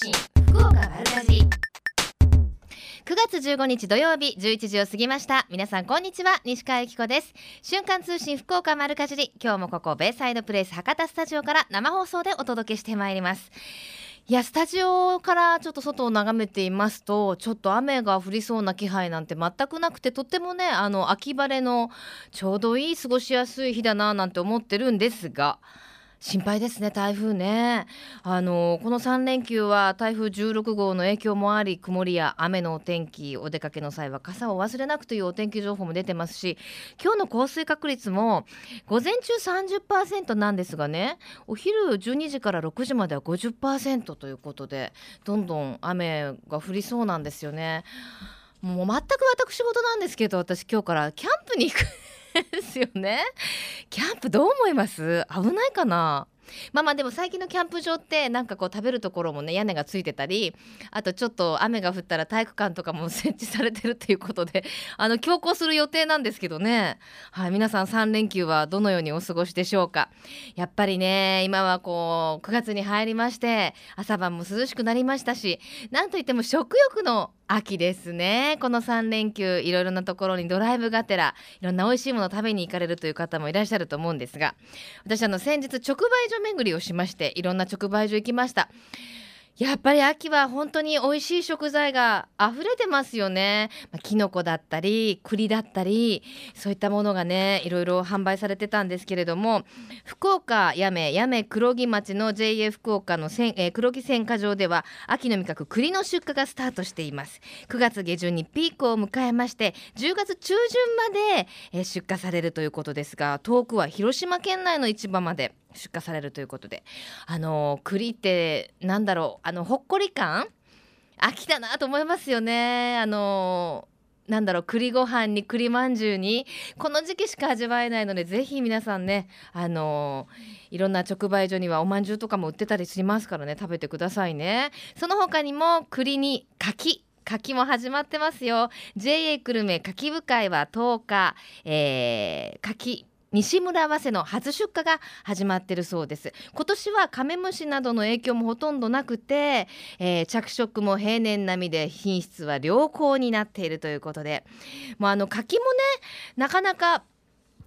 信福岡丸かじり。9月15日土曜日11時を過ぎました。皆さんこんにちは西川由紀子です。瞬間通信福岡丸かじり。今日もここベイサイドプレイス博多スタジオから生放送でお届けしてまいります。いやスタジオからちょっと外を眺めていますとちょっと雨が降りそうな気配なんて全くなくてとってもねあの秋晴れのちょうどいい過ごしやすい日だななんて思ってるんですが心配ですね台風ね。あのこの3連休は台風16号の影響もあり曇りや雨のお天気お出かけの際は傘を忘れなくというお天気情報も出てますし今日の降水確率も午前中30%なんですがねお昼12時から6時までは50%ということでどんどん雨が降りそうなんですよね。もう全く私事なんですけど私今日からキャンプに行くですよね。キャンプどう思います？危ないかな？まあまあでも最近のキャンプ場ってなんかこう食べるところもね屋根がついてたりあとちょっと雨が降ったら体育館とかも設置されてるっていうことで あの強行する予定なんですけどね。はい皆さん3連休はどのようにお過ごしでしょうか。やっぱりね今はこう9月に入りまして朝晩も涼しくなりましたしなんといっても食欲の秋ですね。この3連休いろいろなところにドライブがてらいろんな美味しいものを食べに行かれるという方もいらっしゃると思うんですが私あの先日直売所巡りをしましていろんな直売所行きました。やっぱり秋は本当に美味しい食材が溢れてますよね。まあ、キノコだったり栗だったりそういったものがねいろいろ販売されてたんですけれども福岡八女八女黒木町の JA 福岡のせん、えー、黒木選果場では秋の味覚栗の出荷がスタートしています。9月下旬にピークを迎えまして10月中旬まで、え、出荷されるということですが遠くは広島県内の市場まで。出荷されるということで。あの栗ってなんだろう。あのほっこり感？飽きたなと思いますよね。あのなんだろう。栗ご飯に栗まんじゅうに。この時期しか味わえないのでぜひ皆さんねあのいろんな直売所にはおまんじゅうとかも売ってたりしますからね。食べてくださいね。その他にも栗に柿。柿も始まってますよ。JA 久留米柿部会は10日、えー、柿。西村早生の初出荷が始まってるそうです。今年はカメムシなどの影響もほとんどなくて、えー、着色も平年並みで品質は良好になっているということで。もうあの柿もねなかなか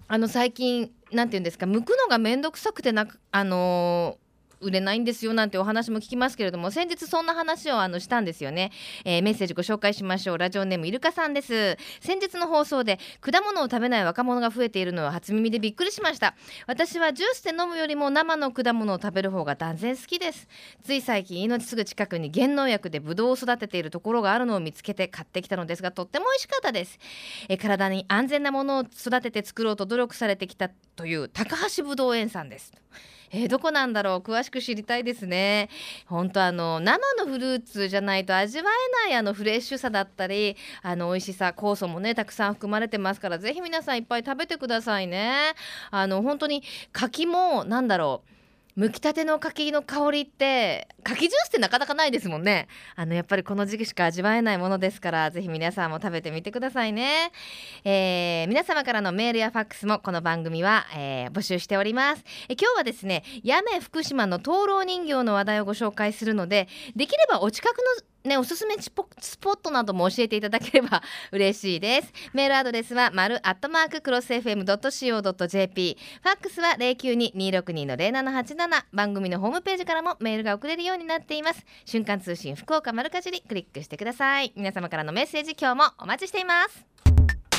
あの最近なんていうんですか剥くのが面倒くさくてなあのー売れないんですよなんてお話も聞きますけれども先日そんな話をあのしたんですよね、えー、メッセージご紹介しましょう。ラジオネームイルカさんです。先日の放送で果物を食べない若者が増えているのは初耳でびっくりしました。私はジュースで飲むよりも生の果物を食べる方が断然好きです。つい最近命すぐ近くに減農薬でブドウを育てているところがあるのを見つけて買ってきたのですがとっても美味しかったです、えー、体に安全なものを育てて作ろうと努力されてきたという高橋ぶどう園さんです。えー、どこなんだろう？詳しく知りたいですね。本当あの生のフルーツじゃないと味わえないあのフレッシュさだったりあの美味しさ酵素もねたくさん含まれてますからぜひ皆さんいっぱい食べてくださいね。あの本当に柿もなんだろう？剥きたての柿の香りって柿ジュースってなかなかないですもんね。あのやっぱりこの時期しか味わえないものですからぜひ皆さんも食べてみてくださいね、えー、皆様からのメールやファックスもこの番組は、えー、募集しております、え今日はですね八女福島の灯籠人形の話題をご紹介するのでできればお近くのね、おすすめスポットなども教えていただければ 嬉しいです。メールアドレスは、丸アットマーククロス FM.co.jp。ファックスは092-262-0787。番組のホームページからもメールが送れるようになっています。瞬間通信福岡丸かじりクリックしてください。皆様からのメッセージ今日もお待ちしています。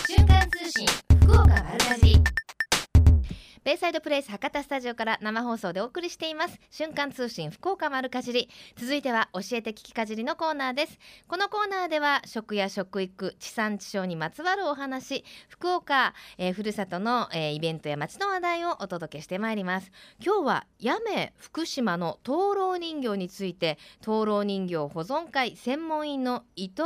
瞬間通信福岡丸かじり。ベイサイドプレイス博多スタジオから生放送でお送りしています。瞬間通信福岡丸かじり。続いては教えて聞きかじりのコーナーです。このコーナーでは食や食育地産地消にまつわるお話。福岡、えー、ふるさとの、えー、イベントや街の話題をお届けしてまいります。今日は八女福島の灯籠人形について灯籠人形保存会専門員の伊藤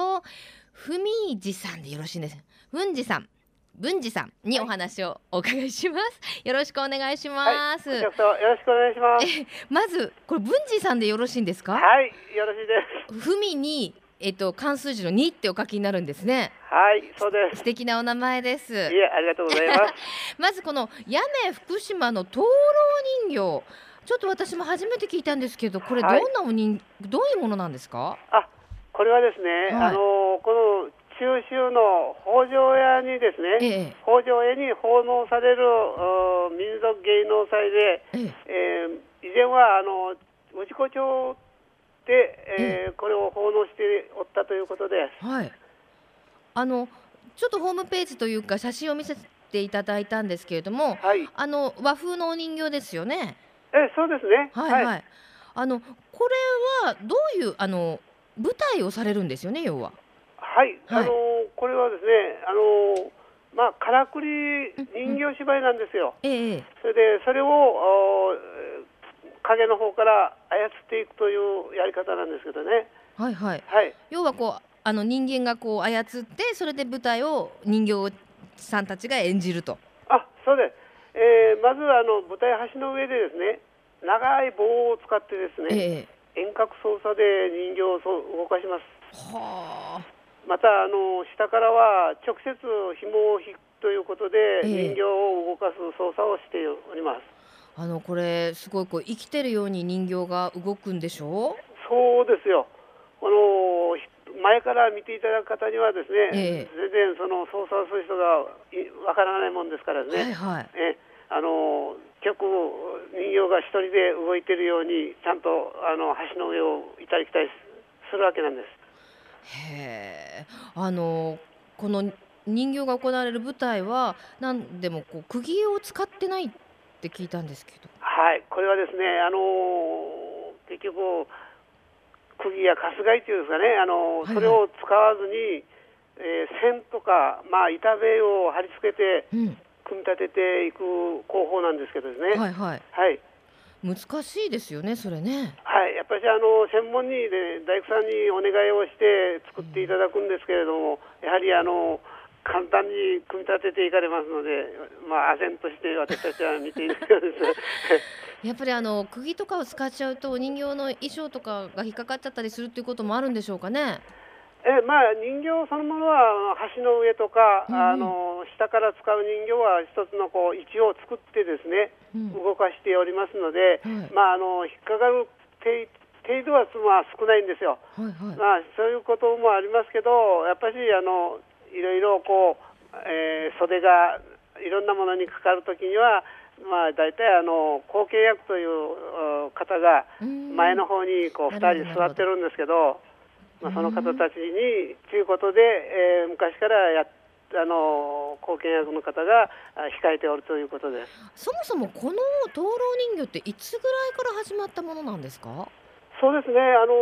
文治さんでよろしいんです。文治さん。文治さんにお話をお伺いします。よろしくお願いします。はい、よろしくお願いします。まずこれ文治さんでよろしいんですか？はい、よろしいです。ふみにえっと関数字の二ってお書きになるんですね。はい、そうです。素敵なお名前です。いえ、ありがとうございます。まずこの八女福島の灯籠人形。ちょっと私も初めて聞いたんですけどこれどんはいなお人、どういうものなんですか？あ、これはですね、はいあのこの中秋の北条屋にですね、ええ。北条屋に奉納されるお民族芸能祭で、ええ。えー以前はあの氏子町で、えーこれを奉納しておったということです。はい。あのちょっとホームページというか写真を見せていただいたんですけれどもはい、あの和風のお人形ですよね。えそうですね。はい。はい、あのこれはどういうあの舞台をされるんですよね要ははい、はいあのこれはですね、あのまあからくり人形芝居なんですよ。それでそれを影の方から操っていくというやり方なんですけどね。はいはいはい、要はこうあの人間がこう操ってそれで舞台を人形さんたちが演じるとあ、そうです。えーまずあの舞台橋の上でですね、長い棒を使ってですね、ええ遠隔操作で人形をそう動かします。はあまたあの下からは直接紐を引くということでええ人形を動かす操作をしております。あのこれすごいこう生きてるように人形が動くんでしょ？そうですよ。このひ前から見ていただく方にはですね、ええ全然その操作する人がいわからないもんですからう、ね。はいはいえあの結構人形が一人で動いてるようにちゃんとあの橋の上を行ったり来たりするわけなんです。へえあのこの人形が行われる舞台は何でもこう釘を使ってないって聞いたんですけど。はい、これはですね、あの結局釘や春日井っていうんですかね、あのそれを使わずに、えー線とか、まあ、板塀を貼り付けてうん。組み立てていく工法なんですけどですね。はいはい。はい難しいですよねそれねはい、やっぱりあの専門に、ね、大工さんにお願いをして作っていただくんですけれども、やはりあの簡単に組み立てていかれますので、まあ、唖然として私たちは見ているようです。やっぱりあの釘とかを使っちゃうとお人形の衣装とかが引っかかっちゃったりするっていうこともあるんでしょうかねえまあ、人形そのものは橋の上とか、うんあの下から使う人形は一つのこう位置を作ってですね、うん。動かしておりますので、はい。まあ、あの引っかかる程程度はまあ少ないんですよ。はいはい。まあ、そういうこともありますけど、やっぱりあのいろいろこう、えー袖がいろんなものにかかるときには、まあ、大体あの後継役という uh 方がうん。前の方にこうなるほど2人座ってるんですけど、まあ、その方たちにということで、えー昔からやっあの後継役の方があ控えておるということで。す。そもそもこの灯籠人形っていつぐらいから始まったものなんですか？そうですね、あの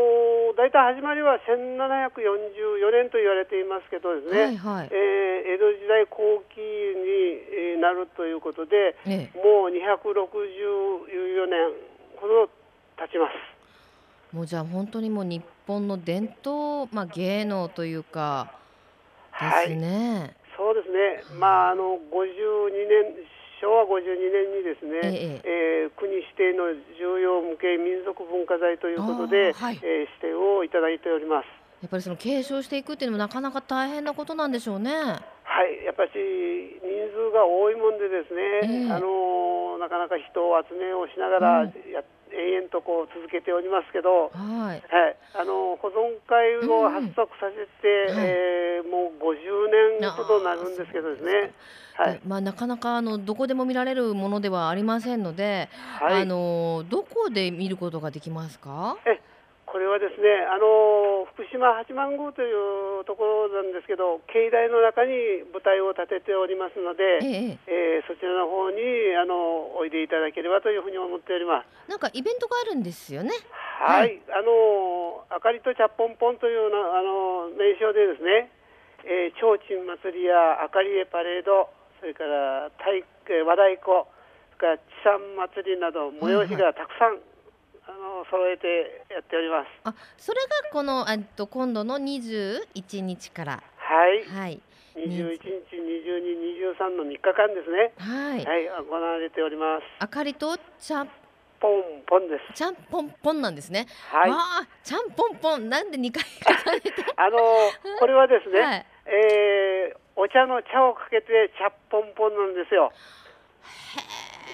大体始まりは1744年と言われていますけどですね、はいはい。えー江戸時代後期にえーなるということで、ええ。もう264年ほど経ちます。もうじゃあ本当にもう日本の伝統、まあ、芸能というかですね、そうですね、まあ、あの52年、昭和52年にですね、ええ。ー国指定の重要無形民族文化財ということで、はい。えー指定をいただいております。やっぱりその継承していくっていうのもなかなか大変なことなんでしょうね。はい、やっぱり人数が多いもんでですね、ええ。あのなかなか人を集めをしながらうん。や、延々とこう続けておりますけど、はい。はい、あの保存会を発足させて、うんはいえーもう50年ほどなるんですけどですね。はい、まあなかなかあのどこでも見られるものではありませんので、はい、あのどこで見ることができますか？えこれはですね、あの福島八幡宮というところなんですけど、境内の中に舞台を建てておりますので、ええ、えーそちらの方にあのおいでいただければというふうに思っております。なんかイベントがあるんですよね。はい、あのあかりとちゃっぽんぽんというなあの名称でですね、えー、提灯祭りやあかり絵パレード、それから太えー和太鼓、それから地産祭りなど催しがたくさん、あの揃えてやっております。あ、それがこのえっと今度の21日から、はい、はい、21日、22、23の3日間ですね。はい、はい、行われております。あかりとちゃんポンポンです。ちゃんぽんぽんなんですね。はい。ああ、ちゃんぽんぽんなんで2回 あのこれはですね、はい、えーお茶の茶をかけて茶っぽんぽんなんですよ。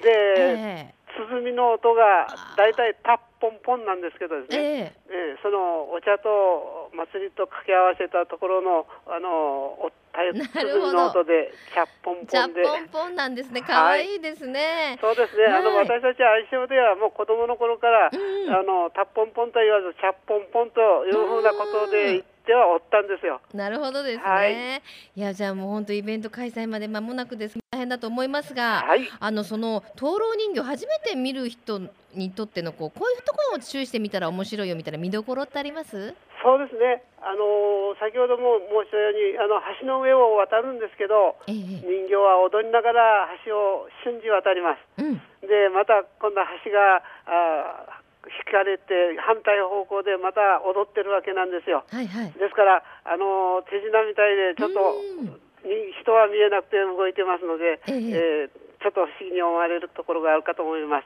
で、ええつ鼓の音がだいたいタッポンポンなんですけどですね、ええ。えーそのお茶と祭りと掛け合わせたところのあのお鼓の音でチャッポンじゃあポンで。ポンポンなんですね。可愛いですね。そうですね、あのはい私たち愛称ではもう子供の頃から、うん。あのタッポンポンと言わずチャッポンポンというふうなことで言ってはおったんですよ。なるほどですね。はいい、やじゃあもう本当イベント開催まで間もなくです。大変だと思いますが、はい、あのその灯籠人形初めて見る人にとってのこうこういうところを注意してみたら面白いよみたいな見どころってあります？そうですね、あの先ほども申したようにあの橋の上を渡るんですけど、ええ人形は踊りながら橋を瞬時渡ります。うんでまた今度は橋があー引かれて反対方向でまた踊ってるわけなんですよ。はいはい。ですから、あの手品みたいでちょっと人は見えなくて動いてますので、えええーちょっと不思議に思われるところがあるかと思います。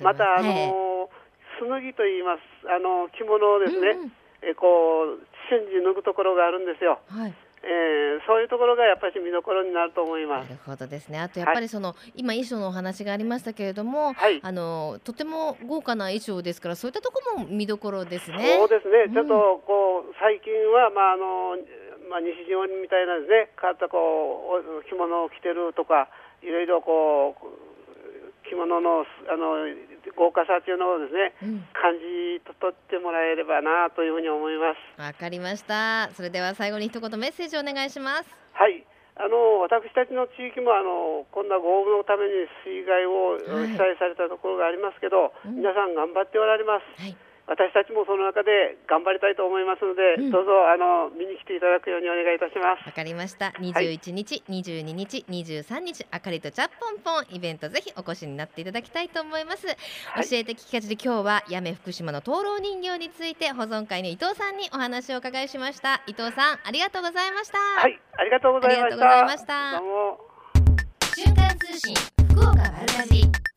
また、あのえすぬぎと言いますあの着物をですね、うんうんえこう瞬時脱ぐところがあるんですよ。えはい。えーそういうところがやっぱり見どころになると思います。なるほどですね。あとやっぱりその、今衣装のお話がありましたけれども、はいあのとても豪華な衣装ですからそういったところも見どころですね。そうですね、うんちょっとこう最近は、まああのまあ、西日本みたいなですね、変わったこうお着物を着てるとか、いろいろこう着物のあの豪華さというのをですね、うん感じ取ってもらえればなというふうに思います。わかりました。それでは最後に一言メッセージお願いします。はいあの私たちの地域もあのこんな豪雨のために水害をはい被災されたところがありますけど、うん皆さん頑張っておられます。はい。私たちもその中で頑張りたいと思いますので、うんどうぞあの見に来ていただくようにお願いいたします。わかりました。21日、22日、23日、あかりとちゃっぽんぽんイベントぜひお越しになっていただきたいと思います。はい教えて聞きかじで今日は八女福島の灯籠人形について保存会の伊藤さんにお話をお伺いしました。伊藤さんありがとうございました。はい、ありがとうございました。ありがとうございましたどうも。瞬間通信福岡丸かじり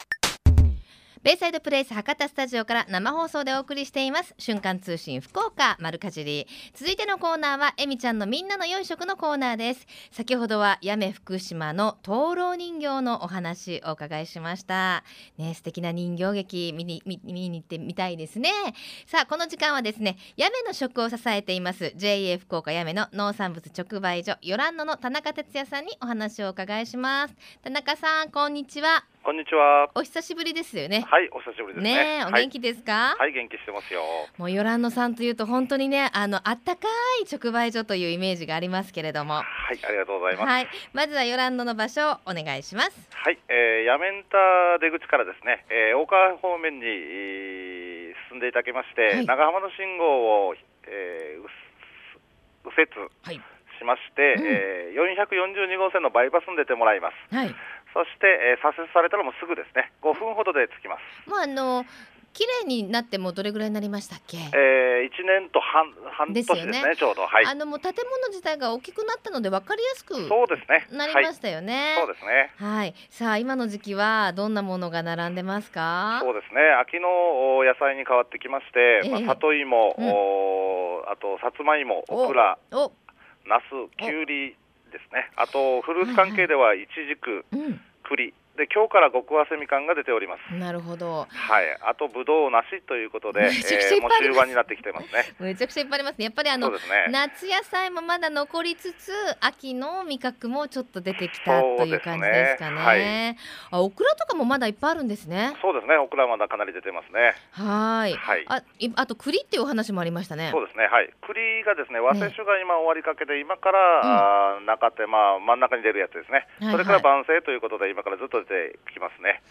ベイサイドプレイス博多スタジオから生放送でお送りしています。瞬間通信福岡丸かじり。続いてのコーナーはえみちゃんのみんなの良い食のコーナーです。先ほどは八女福島の灯籠人形のお話お伺いしました。ね素敵な人形劇見に見に行ってみたいですね。さあこの時間はですね八女の食を支えています JA 福岡八女の農産物直売所ヨランノの田中哲也さんにお話をお伺いします。田中さんこんにちは。こんにちは。お久しぶりですよねはい、お久しぶりですね。ねえお元気ですか、はい、はい、元気してますよ。もうヨランノさんというと本当にねあのあったかい直売所というイメージがありますけれどもはい、ありがとうございます。はいまずはヨランノの場所をお願いしますはい、えー、やめんた出口からですね、えー、大川方面に、えー進んでいただきまして、はい長浜の信号を、えー、右右折はいしまして、うんえー、442号線のバイパスに出てもらいます。はいそして、えー、左折されたらもうすぐですね、5分ほどで着きます。もうあの綺麗になってもどれぐらいになりましたっけ、えー、1年と半半年ですねですよねちょうど。はい。あのもう建物自体が大きくなったので分かりやすくそうですね。なりはいましたよね。そうですね。はい、さあ今の時期はどんなものが並んでますか？そうですね秋のお野菜に変わってきまして、ええまあ、里芋、うんおあとさつまいも、おオクラ、お、ナス、きゅうりですね、あとフルーツ関係ではイチジク、うん、栗、で今日から極早生みかんが出ております。なるほど。はい、あとぶどう、梨ということで、めちゃくちゃいっもうぱいあります終盤になってきてますね。めちゃくちゃいっぱいありますね。やっぱりあのね。夏野菜もまだ残りつつ秋の味覚もちょっと出てきたという感じですかね。あオクラとかもまだいっぱいあるんですね。そうですね、オクラまだかなり出てますね。はーい。はい。あいあと栗っていうお話もありましたね。そうですね、はい、栗がですね、和接種が今終わりかけで、今から、あー中手、まあ、真ん中に出るやつですね、はいそれから晩成ということで、今からずっと出てきますね。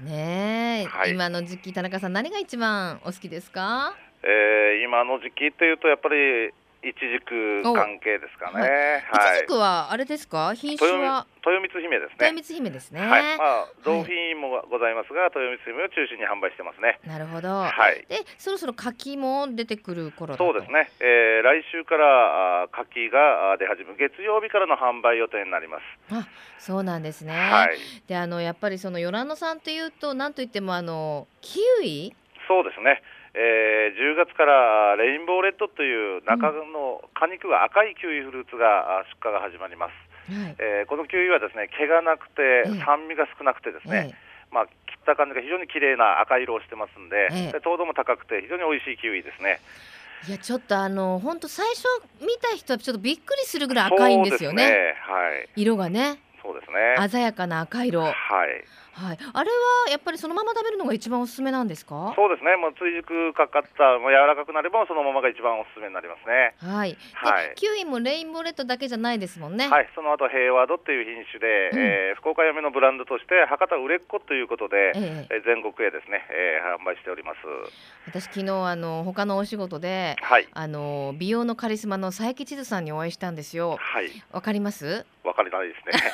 ねえ、はい今の時期田中さん何が一番お好きですか？えー今の時期っていうと、やっぱりイチジク関係ですかね。はいいちじくはあれですか？品種豊は光豊光姫です豊ね。光姫ですね。はい、まあ、同品もございますが、豊光姫を中心に販売してますね。なるほど。はい。でそろそろ柿も出てくる頃そうですね、えー来週から柿が出始め、月曜日からの販売予定になります。あそうなんですね。はい、であのやっぱりそのヨランノさんっていうとなんといってもあのキウイ？そうですね、えー10月からレインボーレッドという中の果肉が赤いキウイフルーツが出荷が始まります。はい。えーこのキウイはですね毛がなくてええ酸味が少なくてですね、まあ、切った感じが非常に綺麗な赤色をしてますんで、ええで糖度も高くて非常に美味しいキウイですね。いやちょっとあの本当最初見た人はちょっとびっくりするぐらい赤いんですよねねはい。色がねね。鮮やかな赤色はいはい。あれはやっぱりそのまま食べるのが一番おすすめなんですか？そうですね。もう追熟かかった、もう柔らかくなればそのままが一番おすすめになりますね。はい、ではいキウイもレインボーレッドだけじゃないですもんねはい。その後平和ドっていう品種で、うんえー福岡嫁のブランドとして博多売れっ子ということで、えええー全国へですね、えー販売しております。私昨日あの他のお仕事ではい。あの美容のカリスマの佐伯千鶴さんにお会いしたんですよはい。わかります？わかりないですね。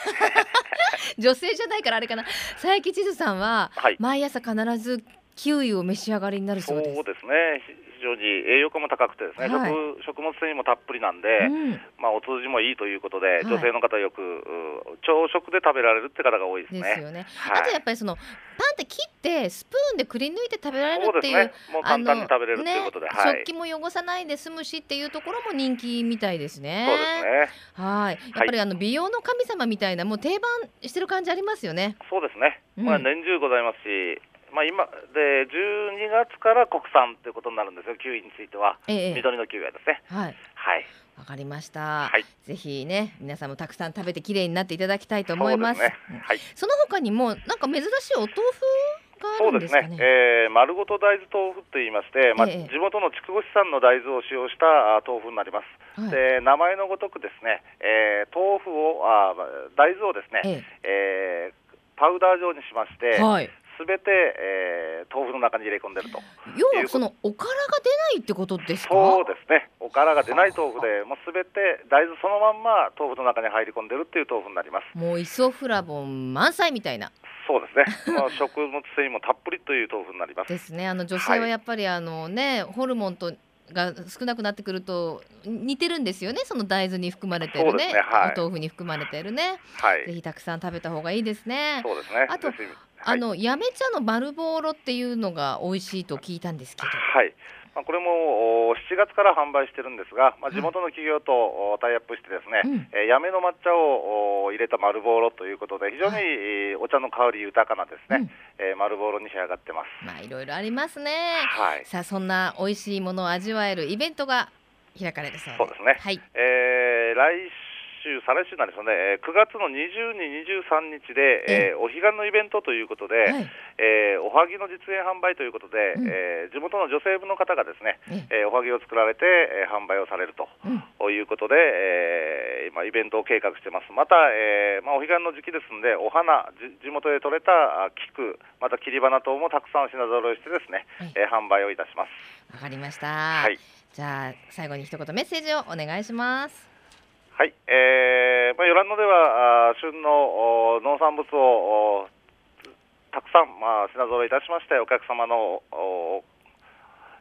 女性じゃないからあれかな佐伯千鶴さんははい。毎朝必ずキウイを召し上がりになるそそううですですね。常に栄養価も高くてですね、はい食食物繊維もたっぷりなんで、うんまあお通じもいいということで、い女性の方はよくう朝食で食べられるって方が多いですね。ですよね、はいあとやっぱりそのパンって切ってスプーンでくり抜いて食べられるっていうね。もう簡単に食べれるということで、ねはい。食器も汚さないで済むしっていうところも人気みたいですね。そうですね。はい。やっぱりあの美容の神様みたいなもう定番してる感じありますよね。そうですね。うんまあ年中ございますし、まあ今で12月から国産ということになるんですよ。キウイについては、ええ緑のキウイはですね。はい。はい。わかりました。はい。ぜひね皆さんもたくさん食べて綺麗になっていただきたいと思います。そうですね。はい。その他にもなんか珍しいお豆腐があそうですね。。えー丸ごと大豆豆腐と言いまして、まあ、ええ地元の筑後市産の大豆を使用したあ豆腐になります。はいで名前のごとくですね、えー豆腐をあまあ大豆をですね、ええーパウダー状にしましてえ、はい。すべて、えー豆腐の中に入れ込んでると。要はそのおからが出ないってことですか？そうですね。おからが出ない豆腐で、もうすべて大豆そのまんま豆腐の中に入り込んでるっていう豆腐になります。もうイソフラボン満載みたいなそうですね。まあ食物繊維もたっぷりという豆腐になります。ですね。あの女性はやっぱりあのね、ホルモンとが少なくなってくると似てるんですよね。その大豆に含まれてるね、すねはいお豆腐に含まれてるね。はい。ぜひたくさん食べた方がいいですね。そうですね。あとあのやめ茶の丸ボーロっていうのが美味しいと聞いたんですけど。はい。まあ、これもお7月から販売してるんですが、まあ、はい地元の企業とおタイアップしてですね、うんえーやめの抹茶をお入れた丸ボーロということで、非常に、お茶の香り豊かなですね、うんえー丸ボーロに仕上がってます。まあいろいろありますね。はい。さあそんな美味しいものを味わえるイベントが開かれるそうで。そうですねはい。えー来週、再来週なんですよね、えー9月の22、23日で、えーお彼岸のイベントということで、はい。えーおはぎの実演販売ということで、うんえー地元の女性部の方がですね、ええーおはぎを作られて、えー販売をされると。うん。ということで、えー今、イベントを計画してます、また、えーまあ、お彼岸の時期ですので、お花、じ地元で採れたあ菊、また切り花等もたくさん品揃えして、ですね、はいえー販売をいたします。わかりました。はい、じゃあ最後に一言メッセージをお願いします。はいえーまあ、ヨランノではあー旬のお農産物をおたくさん、まあ、品揃えいたしまして、お客様のお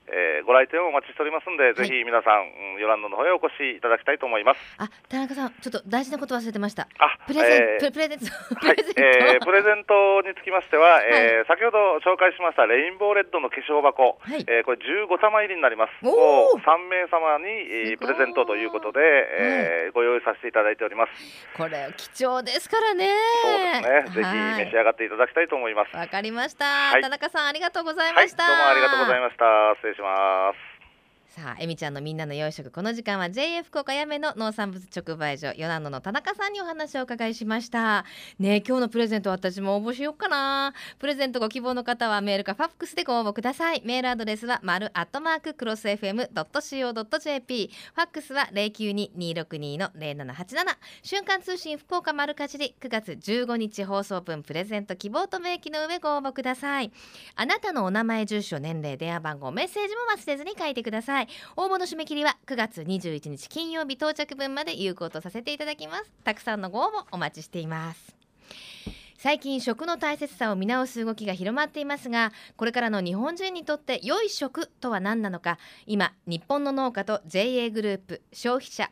えーご来店をお待ちしておりますので、いぜひ皆さん、うんヨランノの方へお越しいただきたいと思います。あ、田中さん、ちょっと大事なこと忘れてました。あプレゼン、えープレプレゼント、プはいレゼント。えー プレゼントにつきましては、えー先ほど紹介しましたレインボーレッドの化粧箱、はいえーこれ15玉入りになります。おーを3名様に、えープレゼントということで、えーご用意させていただいております。これ貴重ですからね。そうですね。ぜひ召し上がっていただきたいと思います。わかりました、はい田中さんありがとうございはい、どうました。もありがとうございました。します。さあ、えみちゃんのみんなの洋食この時間は JA 福岡やめの農産物直売所ヨナノの田中さんにお話をお伺いしました。ね今日のプレゼント私も応募しようかな。プレゼントご希望の方はメールかファックスでご応募ください。メールアドレスは丸アットマーククロス FM.co.jp ファックスは092-262の0787瞬間通信福岡丸かじり9月15日放送分プレゼント希望と明記の上ご応募ください。あなたのお名前住所年齢電話番号メッセージも忘れずに書いてください。応募の締め切りは9月21日金曜日到着分まで有効とさせていただきます。たくさんのご応募お待ちしています。最近食の大切さを見直す動きが広まっていますがこれからの日本人にとって良い食とは何なのか。今日本の農家と JA グループ消費者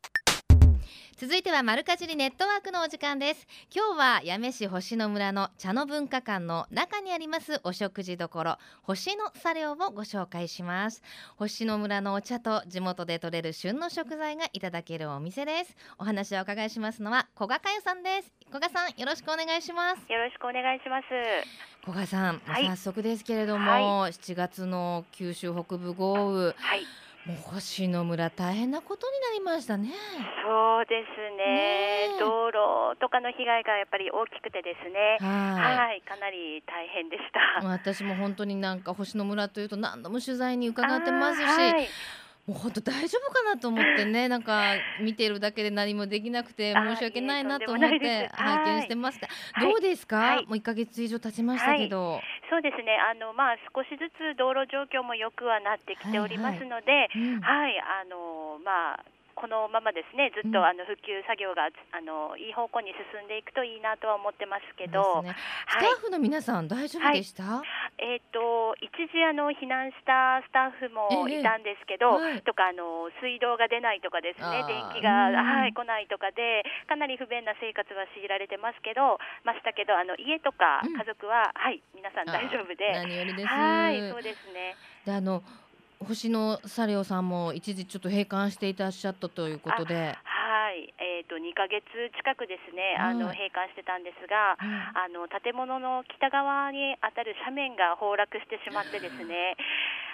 続いては丸かじりネットワークのお時間です。今日は八女市星野村の茶の文化館の中にありますお食事処星の茶寮をご紹介します。星野村のお茶と地元で採れる旬の食材がいただけるお店です。お話をお伺いしますのは小賀佳代さんです。小賀さんよろしくお願いします。よろしくお願いします。小賀さん、はい。早速ですけれども、は7月の九州北部豪雨。はい、もう星野村大変なことになりましたね。そうですね。ねえ。道路とかの被害がやっぱり大きくてですね。はい。はい、かなり大変でした。私も本当になんか星野村というと何度も取材に伺ってますし、もう本当大丈夫かなと思ってね なんか見てるだけで何もできなくて申し訳ないなと思って拝見してますが、はい。どうですか、はい。もう1ヶ月以上経ちましたけど、そうですね。あのまあ少しずつ道路状況も良くはなってきておりますので、うん。はい、あのまあ。このままですね、ずっうんとあの復旧作業があのいい方向に進んでいくといいなとは思ってますけど、ね。スタッフの皆さん大丈夫でした、えっ、と一時あの避難したスタッフもええ。いたんですけど、はい。とかあの水道が出ないとかですね電気がうんはい来ないとかでかなり不便な生活は強いられてますけどましたけどあの家とかうん。家族は、はい皆さん大丈夫で。何よりです。はいそうですね。であの星野サレオさんも一時ちょっと閉館していらっしゃったということで、はい、えっ、と2ヶ月近くですね、あのはい閉館してたんですが、うん。あの建物の北側にあたる斜面が崩落してしまってですね。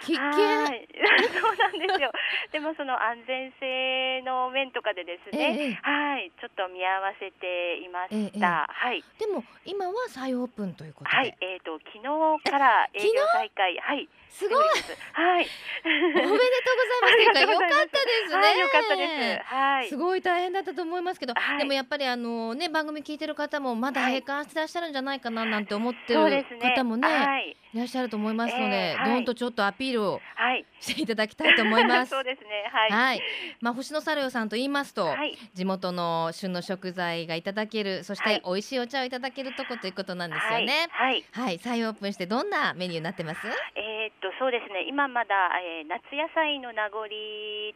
危険。はい、そうなんですよ。でもその安全性の面とかでですね、ええはい、ちょっと見合わせていました。ええええ。はい。でも今は再オープンということで、はい、えっ、と昨日から営業再開、はい、すごいはい。おめでとうございますよかったですね。はい、よかったです。はい。すごい大変だったと思いますけど、はいでもやっぱりあのね番組聞いてる方もまだはい閉館してらっしゃるんじゃないかななんて思ってる。方もねはい。いらっしゃると思いますので、どんとちょっとアピールをはい。していただきたいと思います。そうですね。はい。はい、まあ星野サルヨさんと言いますと、はい。地元の旬の食材がいただける、そしはいて美味しいお茶をいただけるとこということなんですよね。はい。はいはい、再オープンしてどんなメニューになってます？えーっとそうですね。今まだ、えー夏野菜の名残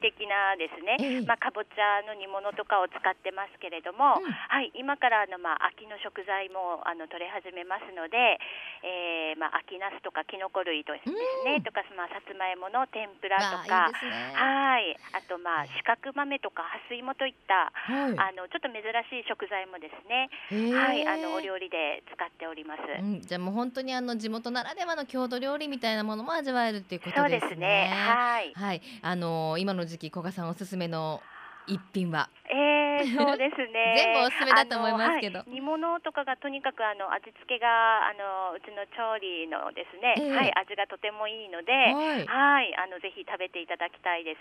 的なですね。ええまあかぼちゃの煮物とかを使ってますけれども、うんはい。今からあのまあ秋の食材もあの取れ始めますので、えーまあ秋ナスとかキノコ類とですね、うんとかまあさつまいもの天ぷらとかいい。ね。はい、あとまあ四角豆とか蓮芋といったはい。あのちょっと珍しい食材もですね、はい、あのお料理で使っております。うん、じゃあもう本当にあの地元ならではの郷土料理みたいなものも味わえるっていうことでね。そうですすね。はい。はい、あのー今の時期古賀さんおすすめの一品は。えー、そうですね全部おすすめだと思いますけどはい煮物とかがとにかくあの味付けがあのうちの調理のですね、ええはい味がとてもいいので、はい。はいあのぜひ食べていただきたいです。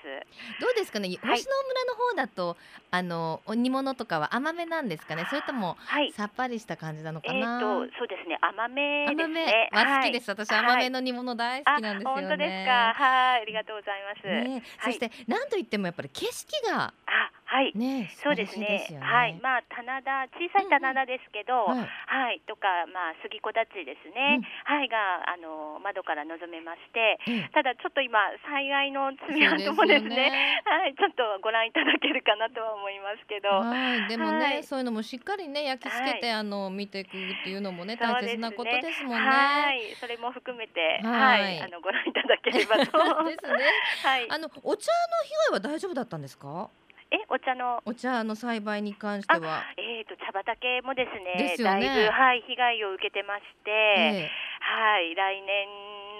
どうですかね、星野村の方だとあのお煮物とかは甘めなんですかね？それともはい。さっぱりした感じなのえかな？ーとそうですね甘めです甘めね。は好きです。私甘めのの煮物大好きなんですよね。あ本当ですか？はいありがとうございます。ね、そして何と言ってもやっぱり景色があはい。ね、そうですね。はい、まあ棚田小さい棚田ですけど、はい。はい、とかまあ杉木立ですね、うん。はい。があの窓から望めまして、ええ。ただちょっと今災害の爪痕もですね、ね。はい、ちょっとご覧いただけるかなとは思いますけど、はい、でもね、はいそういうのもしっかりね焼き付けて、あの見ていくっていうのもね大切なことですもんね。はい、それも含めて、ははいい、あのご覧いただければと。ですね。はい、あのお茶の被害は大丈夫だったんですか？え、お茶の？お茶の栽培に関しては？えー、と茶畑もですねですよねだいぶ、はい、被害を受けてまして、えはい、来年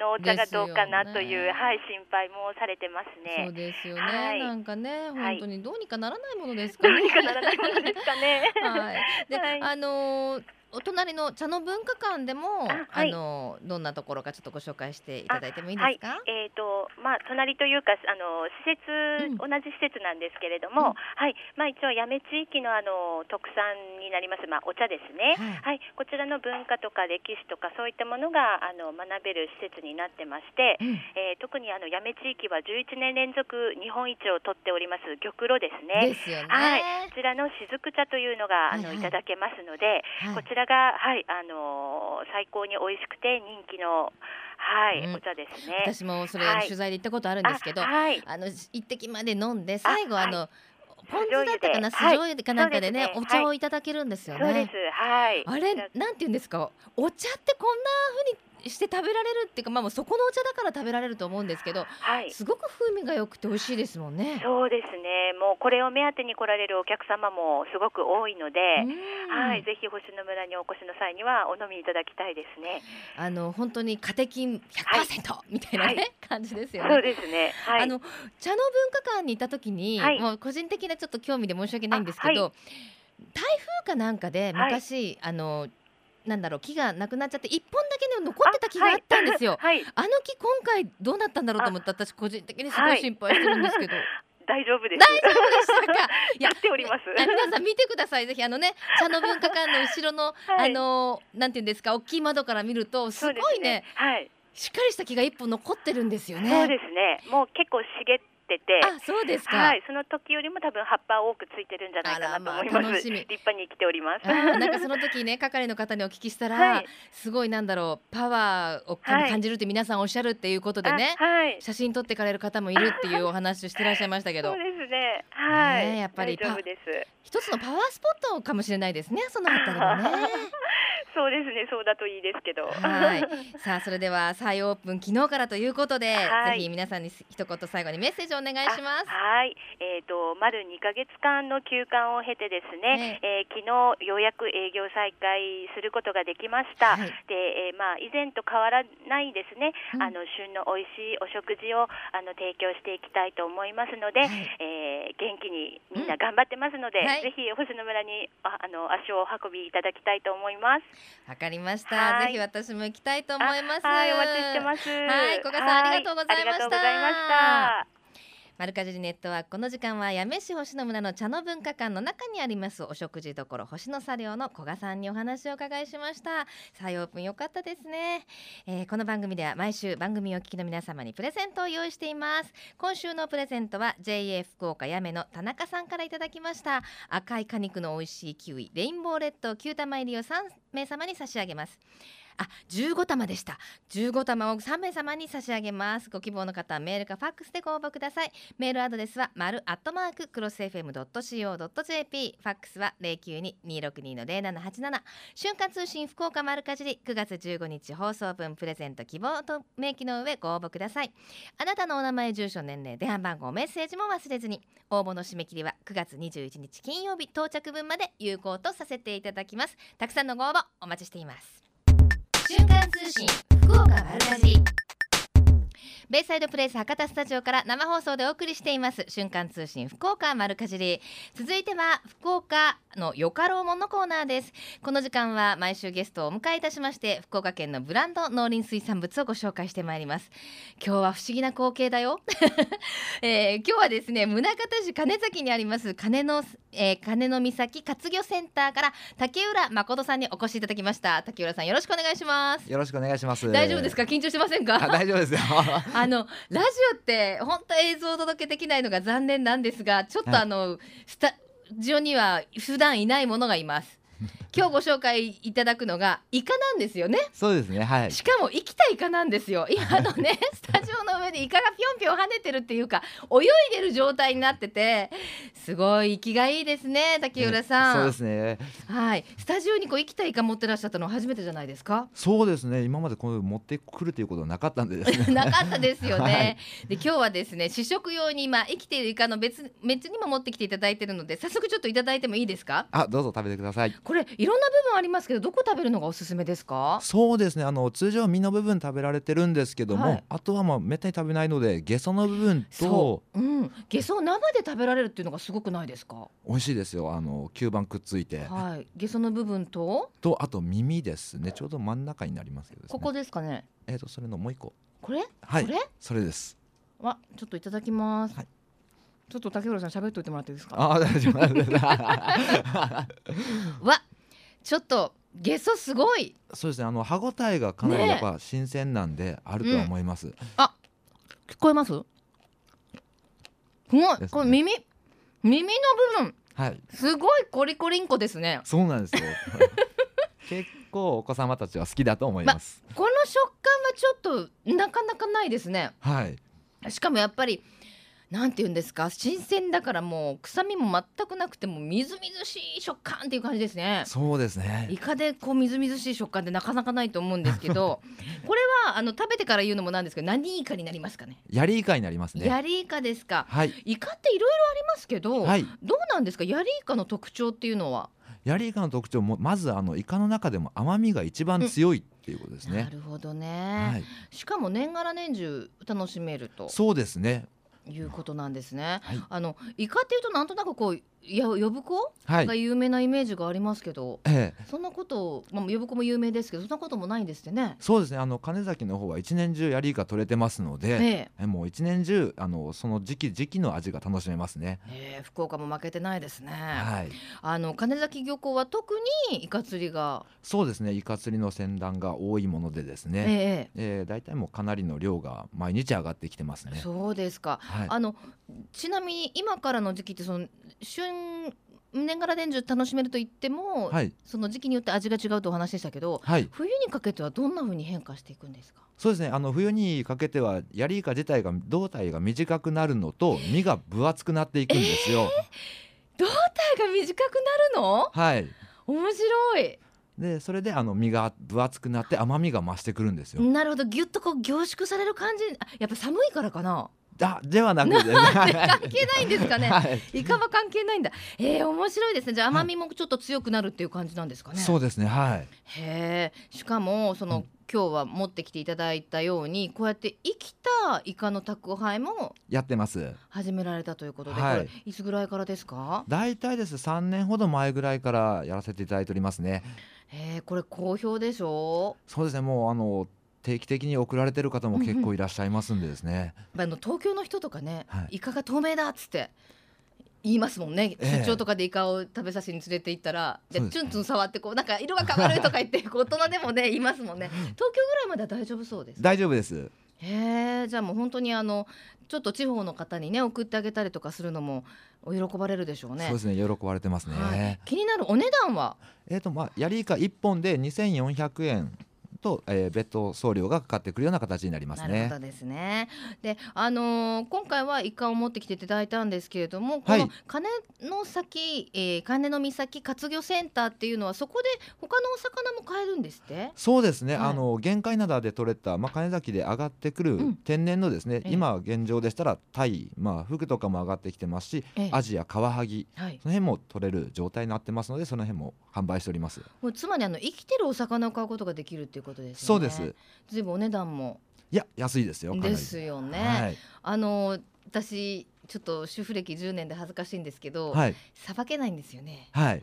のお茶がどうかなという、ねはい、心配もされてますえそうね。ですよね、はいなんかねはい本当にどうにかならないものですかどうね。にかならないものですかね。はい。で、はいあのーお隣の茶の文化館でもあ、あはい。のーどんなところかちょっとご紹介していただいてもいいではい。すか？、えっ、と、まあ、隣というか、あの施設、うん。同じ施設なんですけれども、うん。はい、まあ、一応八女地域のあの特産にになります、まあ、お茶ですね、はい。はい。こちらの文化とか歴史とかそういったものがあの学べる施設になってまして、うん。えー特にあの八女地域は11年連続日本一を取っております玉露ですね。ですよね。はい、こちらの雫茶というのがあの、はいはい。いただけますので、はい。こちらがはいあのー最高に美味しくて人気のはい、うんお茶ですね。私もそれはい取材で行ったことあるんですけど、あはい、あの一滴まで飲んで最後あはいの、ポン酢だったかな酢酢醤油かなんかでね、はいですねお茶をいただけるんですよねそうです。。はい。あれなんて言うんですか？お茶ってこんなして食べられるっていうかまあもうそこのお茶だから食べられると思うんですけどはい。すごく風味が良くて美味しいですもんね。そうですね。もうこれを目当てに来られるお客様もすごく多いので、うんはい、ぜひ星野村にお越しの際にはお飲みいただきたいですね。あの本当にカテキン100%、みたいなね、はい感じですよそうね。ですね。はい。あの茶の文化館にいた時に、はいもう個人的なちょっと興味で申し訳ないんですけど、台風かなんかではい昔、あのなんだろう木がなくなっちゃって一本だけね残ってた木があったんですよ。はい。あの木今回どうなったんだろうと思って私個人的にすごい心配してるんですけど、大丈夫です。大丈夫でしたか？いややっております。あ皆さん見てくださいぜひあのね茶の文化館の後ろの、はいあのなんていうんですか大きい窓から見るとすごいねはい。しっかりした木が一本残ってるんですよね。そうですね。もう結構茂ってて。あそうですか。はい、その時よりも多分葉っぱ多くついてるんじゃないかなと思います。まあ楽しみ立派に生きております。なんかその時ね係の方にお聞きしたら、はいすごいなんだろうパワーを感じるって皆さんおっしゃるっていうことでね、あはい。写真撮ってかれる方もいるっていうお話をしてらっしゃいましたけどそうですね。はい。ねえやっぱり大丈夫です。一つのパワースポットかもしれないですねそのあたりもね。そうですね。そうだといいですけど。はい。さあそれでは再オープン昨日からということで、はいぜひ皆さんに一言最後にメッセージをお願いします。あはい、えっ、と丸2ヶ月間の休館を経てですね、えー昨日ようやく営業再開することができました。はいで、えーまあ以前と変わらないですね。うんあの旬の美味しいお食事をあの提供していきたいと思いますので、はいえー元気にみんな頑張ってますので、うんはいぜひ星野村にああの足をお運びいただきたいと思います。わかりました。はいぜひ私も行きたいと思います。あはい、お待ちしてます。はい古賀さんありがとうございましたマルカジリネットワークこの時間は八女市星野村の茶の文化館の中にありますお食事処星野茶寮の古賀さんにお話をお伺いしました。再オープン良かったですね、えーこの番組では毎週番組をお聞きの皆様にプレゼントを用意しています。今週のプレゼントは JA 福岡八女の田中さんからいただきました。赤い果肉の美味しいキウイレインボーレッド9玉入りを3名様に差し上げます。あ、15玉でした。15玉を3名様に差し上げます。ご希望の方はメールかファックスでご応募ください。メールアドレスは丸アットマーククロス FM.co.jp ファックスは092-262-0787瞬間通信福岡丸かじり9月15日放送分プレゼント希望と明記の上ご応募くださいあなたのお名前住所年齢電話番号メッセージも忘れずに応募の締め切りは9月21日金曜日到着分まで有効とさせていただきますたくさんのご応募お待ちしています瞬間通信福岡丸かじりベイサイドプレイス博多スタジオから生放送でお送りしています。瞬間通信福岡丸かじり。続いては福岡のよかろうもんのコーナーです。この時間は毎週ゲストをお迎えいたしまして福岡県のブランド農林水産物をご紹介してまいります。今日は不思議な光景だよ、えー今日はですね宗像市金崎にあります金の、えー、金の岬活魚センターから竹浦誠さんにお越しいただきました。竹浦さんよろしくお願いします。よろしくお願いします。大丈夫ですか？緊張してませんか？あ大丈夫ですよ。あのラジオって本当映像をお届けできないのが残念なんですがちょっとはい、スタジオには普段いないものがいます。今日ご紹介いただくのがイカなんですよねそうですね。はい。しかも生きたイカなんですよ今のね スタジオの上でイカがぴょんぴょん跳ねてるっていうか泳いでる状態になっててすごい息がいいですね竹浦さん、そうですね。はいスタジオにこう生きたイカ持ってらっしゃったのは初めてじゃないですか？そうですね。今までこう持ってくるということはなかったんでね。なかったですよね。はいで今日はですね試食用に今生きているイカの別別にも持ってきていただいてるので早速ちょっといただいてもいいですか？あ、どうぞ食べてください。これいろんな部分ありますけどどこ食べるのがおすすめですか？そうですね。あの通常は身の部分食べられてるんですけども、はい。あとはまあめったに食べないのでゲソの部分とそう、うん、ゲソを生で食べられるっていうのがすごくないですか？美味しいですよ。あの吸盤くっついて、はい。ゲソの部分と？とあと耳ですね。ちょうど真ん中になりますけね。ここですかね。えっ、とそれのもう一個。これ、はい。これ？それです。わちょっといただきます、はいちょっと竹浦さん喋っといてもらっていいですか？あ大丈夫。わちょっとゲソすごい。そうですね。あの歯ごたえがかなりやっぱ新鮮なんであるとは思います、聞こえます？すごい、ね。これ耳耳の部分。はい。すごいコリコリンコですね。そうなんですよ。結構お子様たちは好きだと思います、この食感はちょっとなかなかないですね。はい。しかもやっぱりなんて言うんですか？新鮮だからもう臭みも全くなくてもみずみずしい食感っていう感じですね。そうですね。イカでこうみずみずしい食感ってなかなかないと思うんですけど これはあの食べてから言うのもなんですけど何イカになりますかね？ヤリイカになりますね。ヤリイカですか？はい。イカっていろいろありますけど、はい。どうなんですか？ヤリイカの特徴っていうのは。ヤリイカの特徴もまずあのイカの中でも甘みが一番強いっていうことですなね、るほどね、はい。しかも年がら年中楽しめると。そうですねいうことなんですね。はいあのイカっていうとなんとなくこうや呼ぶ子？はい。が有名なイメージがありますけど、ええ。そんなことまあ呼ぶ子も有名ですけどそんなこともないんですってね。そうですね。あの金崎の方は一年中ヤリイカ取れてますので、ええ。えもう一年中あのその時期時期の味が楽しめますね。ええ福岡も負けてないですね。はい、あの金崎漁港は特にイカ釣りが、そうですね。イカ釣りの船団が多いものでですね、ええー、大体もうかなりの量が毎日上がってきてますね。えそうですか。はい、あのちなみに今からの時期ってその旬年がら年中楽しめると言っても、はい、その時期によって味が違うとお話でしたけどはい、冬にかけてはどんな風に変化していくんですか？そうですね。あの冬にかけてはヤリイカ自体が胴体が短くなるのと身が分厚くなっていくんですよ。胴体が短くなるの？はい。面白い。でそれであの身が分厚くなって甘みが増してくるんですよ。なるほど。ぎゅっとこう凝縮される感じ。あやっぱ寒いからかな？あではなくて、ね、関係ないんですかね。はい。イカは関係ないんだ。えー、面白いですね。じゃあ甘みもちょっと強くなるっていう感じなんですかね、そうですねはい。へえしかもその、うん。今日は持ってきていただいたようにこうやって生きたイカの宅配もやってます。始められたということで、はい。いつぐらいからですか？大体です3年ほど前ぐらいからやらせていただいておりますね。へえこれ好評でしょ？そうですね。もうあの定期的に送られてる方も結構いらっしゃいますんでですね、あの東京の人とかね、はい。イカが透明だっつって言いますもんね、ええ。出張とかでイカを食べさせに連れて行ったらでそうです。チュンチュン触ってこうなんか色が変わるとか言って大人でもね 言いますもんね。東京ぐらいまでは大丈夫そうです大丈夫です。へえじゃあもう本当にあのちょっと地方の方にね送ってあげたりとかするのもお喜ばれるでしょうね。そうですね喜ばれてますね、はい、気になるお値段は？えっ、とまあヤリイカ1本で2400円と、えー別途送料がかかってくるような形になりますね。なるほどですね。で、あのー今回はイカを持ってきていただいたんですけれども、こはい。の金の先、えー、金の岬活魚センターっていうのはそこで他のお魚も買えるんですって？そうですね、はい。あの玄界灘で取れた、まあ、金崎で上がってくるうん。天然のですね、ええ。今現状でしたらタイ、まあ、フグとかも上がってきてますし、ええ。アジやカワハギはい。その辺も取れる状態になってますのでその辺も販売しております。もうつまりあの生きてるお魚を買うことができるっていうことですよね。そうです。ずいぶんお値段もいや安いですよですよね。はい、あのー私ちょっと主婦歴10年で恥ずかしいんですけど、はいさばけないんですよね。はいはい。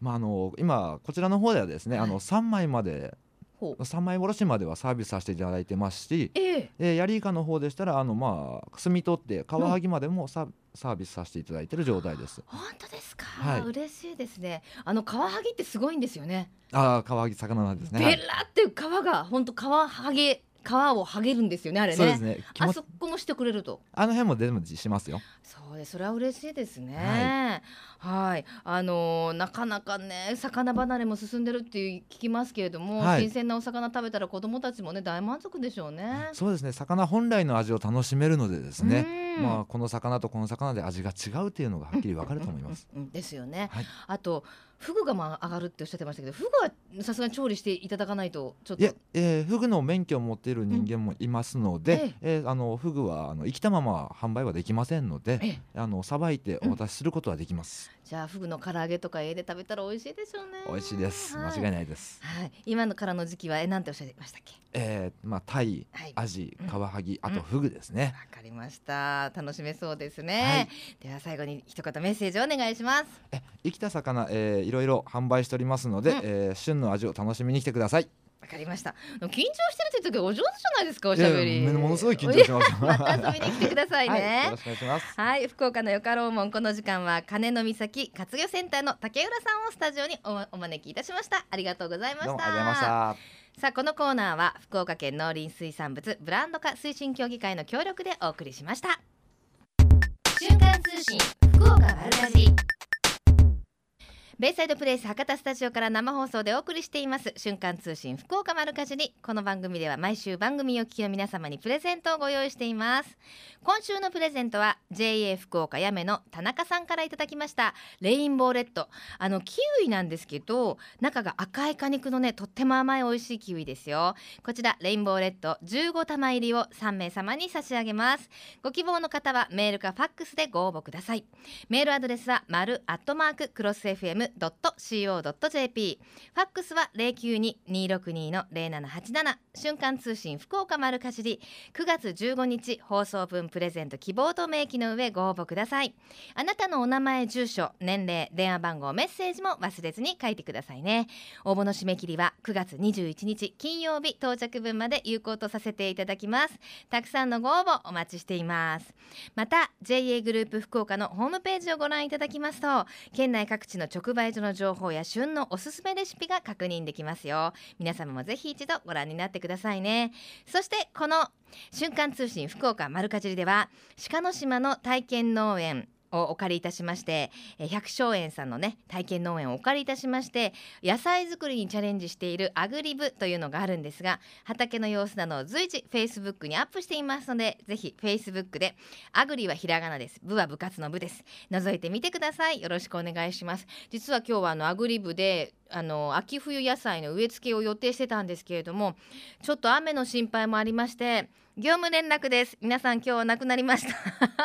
まあ、あの今こちらの方ではですね、はいあの3枚までほう。3枚おろしまではサービスさせていただいてますし、ええ。えー、ヤリイカの方でしたらあのまあ摘み取ってカワハギまでもサ,、サービスさせていただいてる状態です。本当ですか、はい。嬉しいですね。あのカワハギってすごいんですよね。ああカワハギ魚なんですね。ベラっていう皮が本当皮はげ皮を剥げるんですよねあれね。そうですね。あそこもしてくれると。あの辺も全部しますよ。そうですそれは嬉しいですね。はい。あのーなかなかね魚離れも進んでるっていう聞きますけれども、はい。新鮮なお魚食べたら子供たちもね大満足でしょうね。そうですね。魚本来の味を楽しめるのでですねうん。まあこの魚とこの魚で味が違うっていうのがはっきりわかると思います。うんですよね、はい。あとフグがまあ上がるっておっしゃってましたけどフグはさすがに調理していただかないとちょっと。いや、えー、フグの免許を持っている人間もいますので、えーあのフグはあの生きたまま販売はできませんのでええあのさばいてお渡しすることはできます、じゃあフグの唐揚げとか家で食べたら美味しいでしょうね。美味しいです間違いない。です、はい、今のからの時期はえなんておっしゃいましたっけ？えー、まあタイはい。アジうんカワハギあうんとフグですね、わかりました。楽しめそうですはねい。では最後に一言メッセージをお願いします。え生きた魚、えー、いろいろ販売しておりますので、うんえー旬の味を楽しみに来てくださいわかりました。緊張してるって時お上手じゃないですかおしゃべり。ものすごい緊張しますまた 遊びに来てくださいね、はい、よろしくお願いします。はい福岡のよかろうもんこの時間は金の岬活魚センターの竹浦さんをスタジオにおお招きいたしました。ありがとうございました。どうもありがとうございました。さあこのコーナーは福岡県農林水産物ブランド化推進協議会の協力でお送りしました。瞬間通信福岡丸かじりベイサイドプレイス博多スタジオから生放送でお送りしています。瞬間通信福岡丸かじりこの番組では毎週番組を聞きの皆様にプレゼントをご用意しています。今週のプレゼントは JA 福岡やめの田中さんからいただきましたレインボーレッド。あのキウイなんですけど中が赤い果肉のねとっても甘い美味しいキウイですよ。こちらレインボーレッド15玉入りを3名様に差し上げます。ご希望の方はメールかファックスでご応募ください。メールアドレスは丸アットマーククロス FM.co.jp ファックスは092-262の0787瞬間通信福岡丸かじり。9月15日放送分プレゼント希望と明記の上ご応募ください。あなたのお名前住所年齢電話番号メッセージも忘れずに書いてくださいね。応募の締め切りは9月21日金曜日到着分まで有効とさせていただきます。たくさんのご応募お待ちしています。また JA グループ福岡のホームページをご覧いただきますと県内各地の直売所の情報や旬のおすすめレシピが確認できますよ。皆様もぜひ一度ご覧になってくださいね。そしてこの瞬間通信福岡丸かじりでは鹿の島の体験農園をお借りいたしまして百姓園さんのね体験農園をお借りいたしまして野菜作りにチャレンジしているアグリブというのがあるんですが畑の様子などを随時 Facebook にアップしていますのでぜひ Facebook でアグリはひらがなです。部は部活の部です。覗いてみてください。よろしくお願いします。実は今日はあのアグリ部であの秋冬野菜の植え付けを予定してたんですけれどもちょっと雨の心配もありまして業務連絡です。皆さん今日はなくなりました。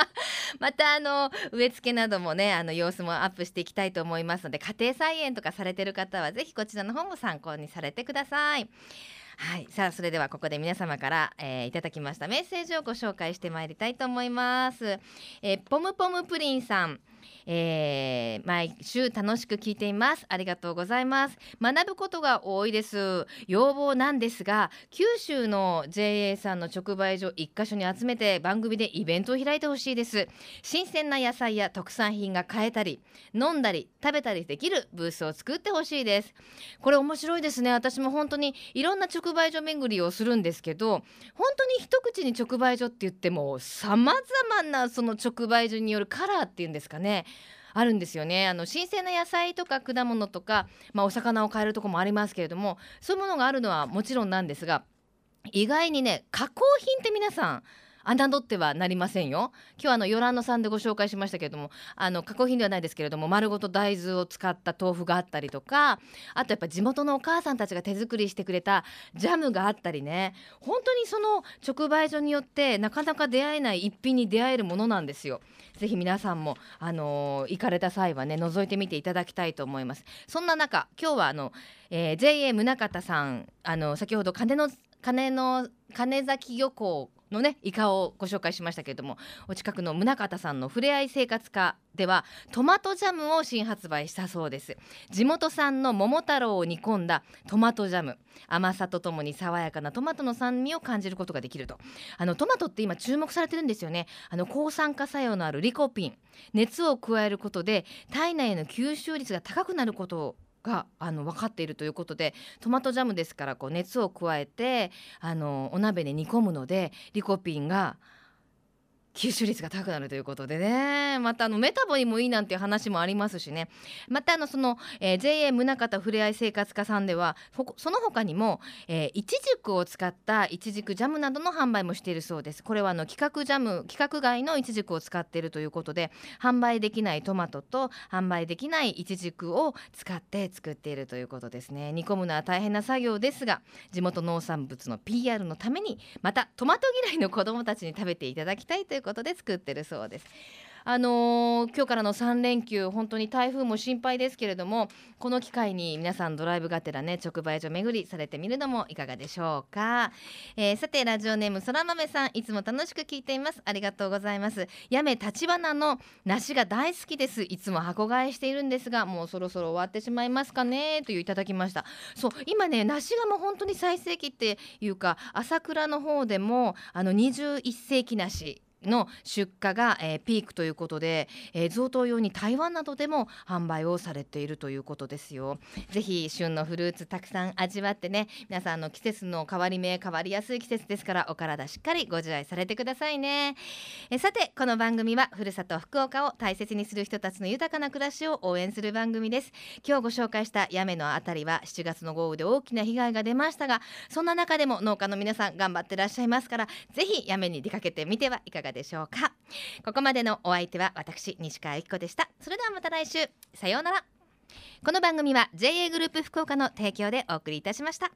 またあの植え付けなどもねあの様子もアップしていきたいと思いますので家庭菜園とかされてる方はぜひこちらの方も参考にされてください。はい。さあそれではここで皆様から、えーいただきましたメッセージをご紹介してまいりたいと思います、えーポムポムプリンさん。えー毎週楽しく聞いています。ありがとうございます。学ぶことが多いです。要望なんですが九州の JA さんの直売所一箇所に集めて番組でイベントを開いてほしいです。新鮮な野菜や特産品が買えたり飲んだり食べたりできるブースを作ってほしいです。これ面白いですね。私も本当にいろんな直売所巡りをするんですけど本当に一口に直売所って言ってもさまざまなその直売所によるカラーっていうんですかね。ねあるんですよね。あの新鮮な野菜とか果物とか、まあ、お魚を買えるとこもありますけれどもそういうものがあるのはもちろんなんですが意外にね加工品って皆さん侮ってはなりませんよ今日はあのヨランドさんでご紹介しましたけれどもあの加工品ではないですけれども丸ごと大豆を使った豆腐があったりとかあとやっぱ地元のお母さんたちが手作りしてくれたジャムがあったりね本当にその直売所によってなかなか出会えない一品に出会えるものなんですよ。ぜひ皆さんも、あのー行かれた際はね覗いてみていただきたいと思います。そんな中今日はあの、えー JA 宗像さんあの先ほど金の金の金崎漁港のねイカをご紹介しましたけれどもお近くの宗像さんのふれあい生活課ではトマトジャムを新発売したそうです。地元産の桃太郎を煮込んだトマトジャム。甘さとともに爽やかなトマトの酸味を感じることができると。あのトマトって今注目されてるんですよね。あの抗酸化作用のあるリコピン。熱を加えることで体内への吸収率が高くなることをがあの分かっているということでトマトジャムですからこう熱を加えてあのお鍋で煮込むのでリコピンが吸収率が高くなるということでね。またあのメタボにもいいなんていう話もありますしね。またあのその、えー JA 宗像ふれあい生活課さんではその他にも、えー、イチジクを使ったイチジクジャムなどの販売もしているそうです。これはあの規格ジャム規格外のイチジクを使っているということで販売できないトマトと販売できないイチジクを使って作っているということですね。煮込むのは大変な作業ですが地元農産物の PR のためにまたトマト嫌いの子どもたちに食べていただきたいといういうことで作ってるそうです。あのー今日からの3連休本当に台風も心配ですけれどもこの機会に皆さんドライブがてらね直売所巡りされてみるのもいかがでしょうか、えーさてラジオネームそら豆さんいつも楽しく聞いています。ありがとうございます。やめ立花の梨が大好きです。いつも箱買いしているんですがもうそろそろ終わってしまいますかね？といういただきました。そう今ね梨がもう本当に最盛期っていうか朝倉の方でもあの21世紀梨の出荷が、えーピークということで、えー贈答用に台湾などでも販売をされているということですよ。ぜひ旬のフルーツたくさん味わってね皆さんあの季節の変わり目変わりやすい季節ですからお体しっかりご自愛されてくださいね。えーさてこの番組はふるさと福岡を大切にする人たちの豊かな暮らしを応援する番組です。今日ご紹介した屋根のあたりは7月の豪雨で大きな被害が出ましたがそんな中でも農家の皆さん頑張ってらっしゃいますからぜひ屋根に出かけてみてはいかがでしょうか？ここまでのお相手は私西川由紀子でした。それではまた来週。さようなら。この番組は JA グループ福岡の提供でお送りいたしました。